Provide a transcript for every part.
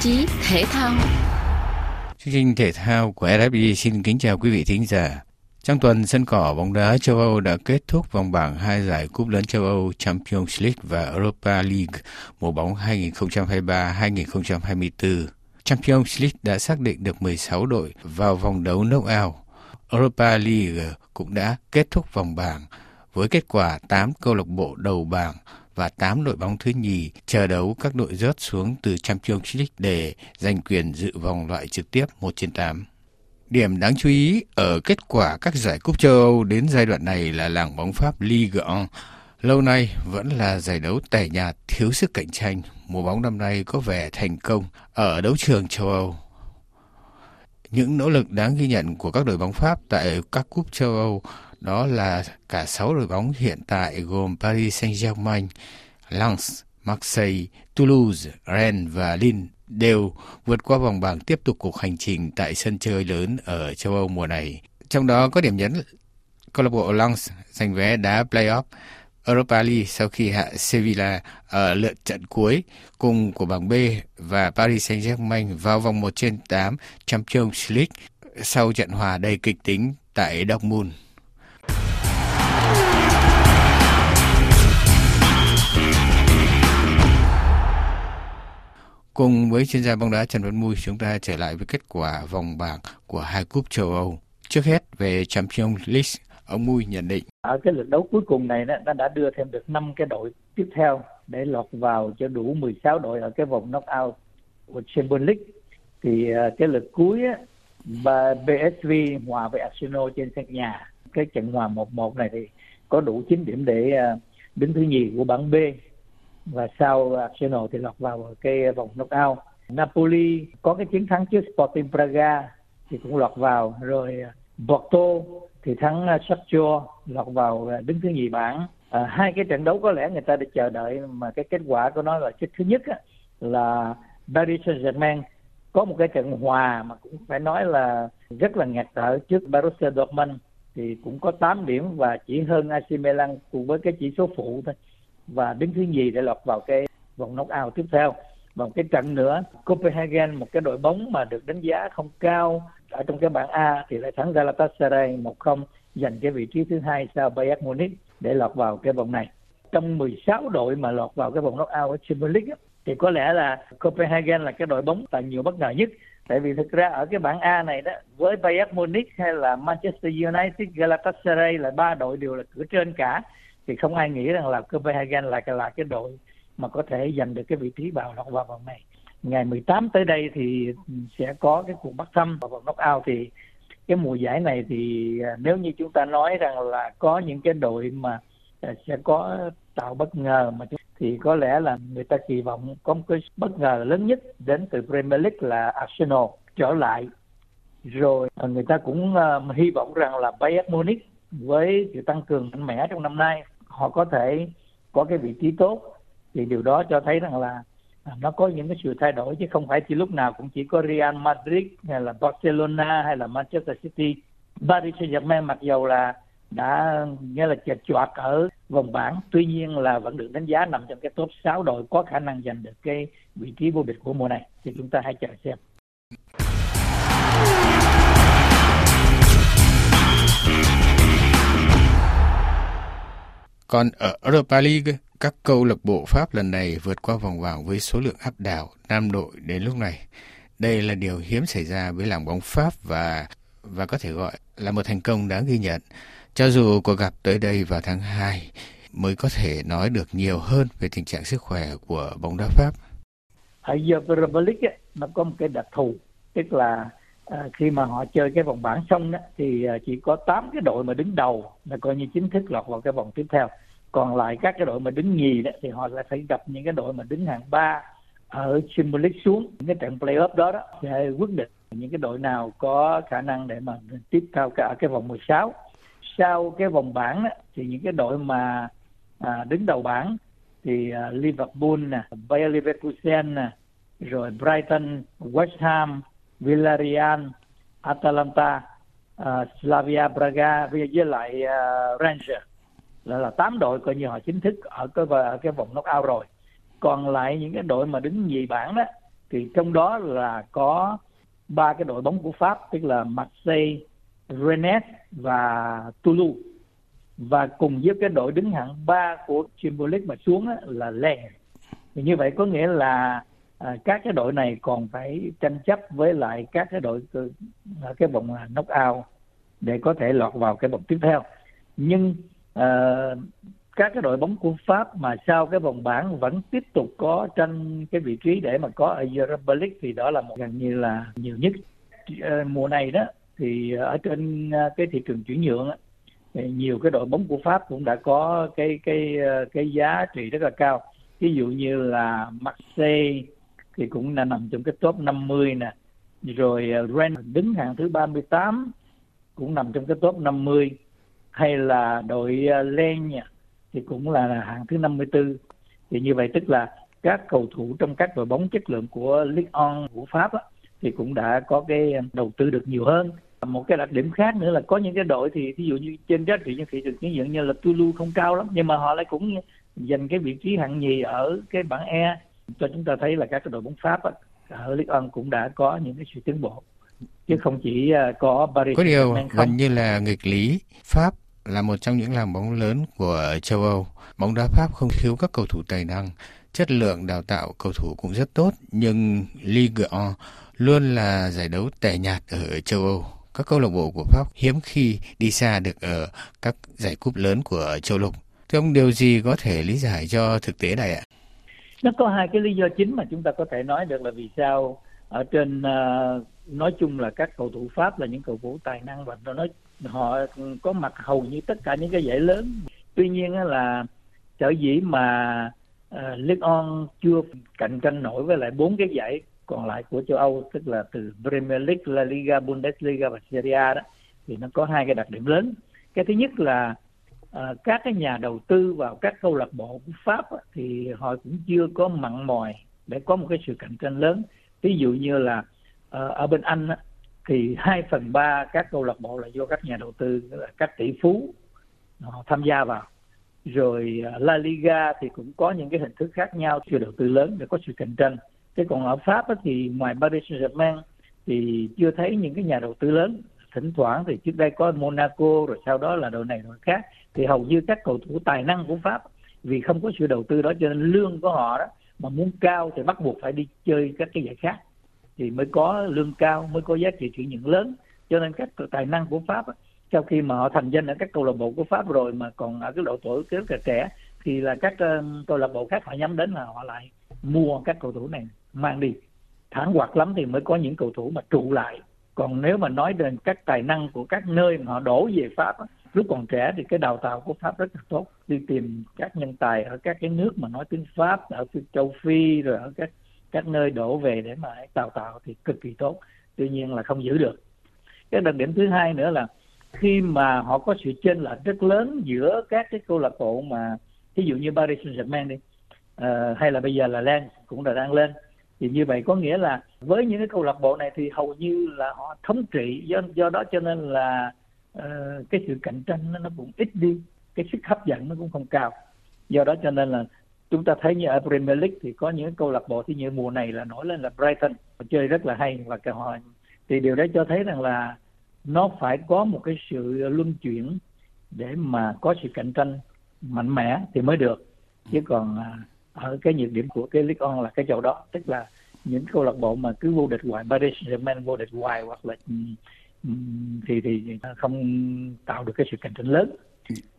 chí thể thao. Chương trình thể thao của RFI xin kính chào quý vị thính giả. Trong tuần, sân cỏ bóng đá châu Âu đã kết thúc vòng bảng hai giải cúp lớn châu Âu Champions League và Europa League mùa bóng 2023-2024. Champions League đã xác định được 16 đội vào vòng đấu knockout. Europa League cũng đã kết thúc vòng bảng với kết quả 8 câu lạc bộ đầu bảng và 8 đội bóng thứ nhì chờ đấu các đội rớt xuống từ Champions League để giành quyền dự vòng loại trực tiếp 1 trên 8. Điểm đáng chú ý ở kết quả các giải cúp châu Âu đến giai đoạn này là làng bóng Pháp Ligue 1 lâu nay vẫn là giải đấu tẻ nhạt, thiếu sức cạnh tranh. Mùa bóng năm nay có vẻ thành công ở đấu trường châu Âu. Những nỗ lực đáng ghi nhận của các đội bóng Pháp tại các cúp châu Âu đó là cả 6 đội bóng hiện tại gồm Paris Saint-Germain, Lens, Marseille, Toulouse, Rennes và Lille đều vượt qua vòng bảng tiếp tục cuộc hành trình tại sân chơi lớn ở châu Âu mùa này. Trong đó có điểm nhấn câu lạc bộ Lens giành vé đá playoff Europa League sau khi hạ Sevilla ở lượt trận cuối cùng của bảng B và Paris Saint-Germain vào vòng 1 trên 8 Champions League sau trận hòa đầy kịch tính tại Dortmund. Cùng với chuyên gia bóng đá Trần Văn Mui, chúng ta trở lại với kết quả vòng bảng của hai cúp châu Âu. Trước hết về Champions League, ông Mui nhận định. Ở cái lượt đấu cuối cùng này nó đã đưa thêm được 5 cái đội tiếp theo để lọt vào cho đủ 16 đội ở cái vòng knockout của Champions League. Thì ờ, cái lượt cuối á, BSV hòa với Arsenal trên sân nhà. Cái trận hòa 1-1 này thì có đủ 9 điểm để ờ, đứng thứ nhì của bảng B và sau Arsenal thì lọt vào cái vòng knockout. Napoli có cái chiến thắng trước Sporting Braga thì cũng lọt vào rồi ờ, Porto thì thắng à, Shakhtar lọt vào à, đứng thứ nhì bảng. À, hai cái trận đấu có lẽ người ta đã chờ đợi mà cái kết quả của nó là cái thứ nhất á, là Paris Saint-Germain. Có một cái trận hòa mà cũng phải nói là rất là ngạt thở trước Borussia Dortmund thì cũng có 8 điểm và chỉ hơn AC Milan cùng với cái chỉ số phụ thôi. Và đứng thứ nhì để lọt vào cái vòng knockout tiếp theo và một cái trận nữa, Copenhagen, một cái đội bóng mà được đánh giá không cao ở trong cái bảng A thì lại thắng Galatasaray 1-0 giành cái vị trí thứ hai sau Bayern Munich để lọt vào cái vòng này. Trong 16 đội mà lọt vào cái vòng knockout ở Champions League thì có lẽ là Copenhagen là cái đội bóng tạo nhiều bất ngờ nhất. Tại vì thực ra ở cái bảng A này đó, với Bayern Munich hay là Manchester United, Galatasaray là ba đội đều là cửa trên cả, thì không ai nghĩ rằng là Copenhagen là cái là cái đội mà có thể giành được cái vị trí vào lọt vào vòng này. Ngày 18 tới đây thì sẽ có cái cuộc bắt thăm vào vòng knockout thì cái mùa giải này thì à, nếu như chúng ta nói rằng là có những cái đội mà à, sẽ có tạo bất ngờ mà thì có lẽ là người ta kỳ vọng có một cái bất ngờ lớn nhất đến từ Premier League là Arsenal trở lại. Rồi à, người ta cũng uh, hy vọng rằng là Bayern Munich với sự tăng cường mạnh mẽ trong năm nay họ có thể có cái vị trí tốt thì điều đó cho thấy rằng là à, nó có những cái sự thay đổi chứ không phải chỉ lúc nào cũng chỉ có Real Madrid hay là Barcelona hay là Manchester City. Paris Saint-Germain mặc dầu là đã nghĩa là chật choạc ở vòng bảng tuy nhiên là vẫn được đánh giá nằm trong cái top 6 đội có khả năng giành được cái vị trí vô địch của mùa này. Thì chúng ta hãy chờ xem. Còn ở Europa League, các câu lạc bộ Pháp lần này vượt qua vòng bảng với số lượng áp đảo nam đội đến lúc này. Đây là điều hiếm xảy ra với làng bóng Pháp và và có thể gọi là một thành công đáng ghi nhận. Cho dù cuộc gặp tới đây vào tháng 2 mới có thể nói được nhiều hơn về tình trạng sức khỏe của bóng đá Pháp. Ở Premier League nó có một cái đặc thù, tức là à, khi mà họ chơi cái vòng bảng xong đó, thì à, chỉ có 8 cái đội mà đứng đầu là coi như chính thức lọt vào cái vòng tiếp theo còn lại các cái đội mà đứng nhì đó thì họ lại phải gặp những cái đội mà đứng hạng ba ở Champions League xuống những cái trận playoff đó đó để quyết định những cái đội nào có khả năng để mà tiếp theo cả cái vòng 16 sau cái vòng bảng đó, thì những cái đội mà à, đứng đầu bảng thì à, Liverpool nè, Bayer Leverkusen nè, rồi Brighton, West Ham, Villarreal, Atalanta, à, Slavia Braga với lại à, Rangers là là tám đội coi như họ chính thức ở cái ở cái vòng knockout rồi. Còn lại những cái đội mà đứng nhì bảng đó thì trong đó là có ba cái đội bóng của Pháp tức là Marseille, Rennes và Toulouse. Và cùng với cái đội đứng hạng ba của Champions League mà xuống đó, là Lens. Thì như vậy có nghĩa là à, các cái đội này còn phải tranh chấp với lại các cái đội cái vòng knock out để có thể lọt vào cái vòng tiếp theo. Nhưng à, các cái đội bóng của Pháp mà sau cái vòng bảng vẫn tiếp tục có tranh cái vị trí để mà có ở Europa League thì đó là một gần như là nhiều nhất. Ờ, mùa này đó thì ở trên ờ, cái thị trường chuyển nhượng đó, thì nhiều cái đội bóng của Pháp cũng đã có cái cái cái giá trị rất là cao. Ví dụ như là Marseille thì cũng là nằm trong cái top 50 nè. Rồi Rennes đứng hạng thứ 38 cũng nằm trong cái top 50 hay là đội uh, Len thì cũng là hạng thứ 54 thì như vậy tức là các cầu thủ trong các đội bóng chất lượng của Ligue 1 của Pháp á, thì cũng đã có cái à, đầu tư được nhiều hơn. Một cái đặc điểm khác nữa là có những cái đội thì ví dụ như trên giá trị thị trường chứng nhận như là Toulouse không cao lắm nhưng mà họ lại cũng giành cái vị trí hạng nhì ở cái bảng E. Cho chúng ta thấy là các cái đội bóng Pháp á, ở Ligue 1 cũng đã có những cái sự tiến bộ chứ không chỉ à, có Paris có điều gần như là nghịch lý Pháp là một trong những làng bóng lớn của châu Âu. Bóng đá Pháp không thiếu các cầu thủ tài năng. Chất lượng đào tạo cầu thủ cũng rất tốt nhưng Ligue 1 luôn là giải đấu tẻ nhạt ở châu Âu. Các câu lạc bộ của Pháp hiếm khi đi xa được ở các giải cúp lớn của châu lục. Thưa ông, điều gì có thể lý giải cho thực tế này ạ? Nó có hai cái lý do chính mà chúng ta có thể nói được là vì sao ở trên uh, nói chung là các cầu thủ Pháp là những cầu thủ tài năng và nó nói họ có mặt hầu như tất cả những cái giải lớn. Tuy nhiên là sở dĩ mà uh, Ligue 1 chưa cạnh tranh nổi với lại bốn cái giải còn lại của châu Âu tức là từ Premier League, La Liga, Bundesliga và Serie A đó thì nó có hai cái đặc điểm lớn. Cái thứ nhất là à, các cái nhà đầu tư vào các câu lạc bộ của Pháp á, thì họ cũng chưa có mặn mòi để có một cái sự cạnh tranh lớn ví dụ như là ờ, ở bên Anh á, thì hai phần ba các câu lạc bộ là do các nhà đầu tư các tỷ phú họ tham gia vào. Rồi ờ, La Liga thì cũng có những cái hình thức khác nhau chưa đầu tư lớn để có sự cạnh tranh. Thế còn ở Pháp á, thì ngoài Paris Saint-Germain thì chưa thấy những cái nhà đầu tư lớn. Thỉnh thoảng thì trước đây có Monaco rồi sau đó là đội này đội khác. Thì hầu như các cầu thủ tài năng của Pháp vì không có sự đầu tư đó cho nên lương của họ đó mà muốn cao thì bắt buộc phải đi chơi các cái giải khác. Thì mới có lương cao, mới có giá trị chuyển nhượng lớn. Cho nên các tài năng của Pháp sau khi mà họ thành danh ở các câu lạc bộ của Pháp rồi mà còn ở cái độ tuổi rất là trẻ, thì là các ờ, câu lạc bộ khác họ nhắm đến là họ lại mua các cầu thủ này mang đi. Thẳng hoạt lắm thì mới có những cầu thủ mà trụ lại. Còn nếu mà nói đến các tài năng của các nơi mà họ đổ về Pháp lúc còn trẻ thì cái đào tạo của Pháp rất là tốt. Đi tìm các nhân tài ở các cái nước mà nói tiếng Pháp ở châu Phi rồi ở các các nơi đổ về để mà đào tạo thì cực kỳ tốt. Tuy nhiên là không giữ được. Cái đặc điểm thứ hai nữa là khi mà họ có sự chênh lệch rất lớn giữa các cái câu lạc bộ mà ví dụ như Paris Saint-Germain đi uh, hay là bây giờ là Lens cũng là đang lên thì như vậy có nghĩa là với những cái câu lạc bộ này thì hầu như là họ thống trị do do đó cho nên là uh, cái sự cạnh tranh nó, nó cũng ít đi cái sức hấp dẫn nó cũng không cao. Do đó cho nên là chúng ta thấy như ở Premier League thì có những câu lạc bộ thì như mùa này là nổi lên là Brighton chơi rất là hay và cả họ thì điều đấy cho thấy rằng là nó phải có một cái sự luân chuyển để mà có sự cạnh tranh mạnh mẽ thì mới được. Chứ còn à, ở cái nhược điểm của cái League On là cái chỗ đó tức là những câu lạc bộ mà cứ vô địch hoài Paris Saint-Germain vô địch hoài hoặc là ừ, thì thì không tạo được cái sự cạnh tranh lớn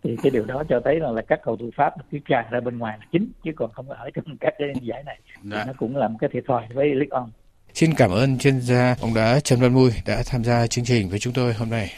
thì cái điều đó cho thấy là, là các cầu thủ Pháp cứ tràn ra bên ngoài là chính chứ còn không ở trong các cái giải này thì dạ. nó cũng làm cái thiệt thòi với League On. Xin cảm ơn chuyên gia bóng đá Trần Văn Mui đã tham gia chương trình với chúng tôi hôm nay.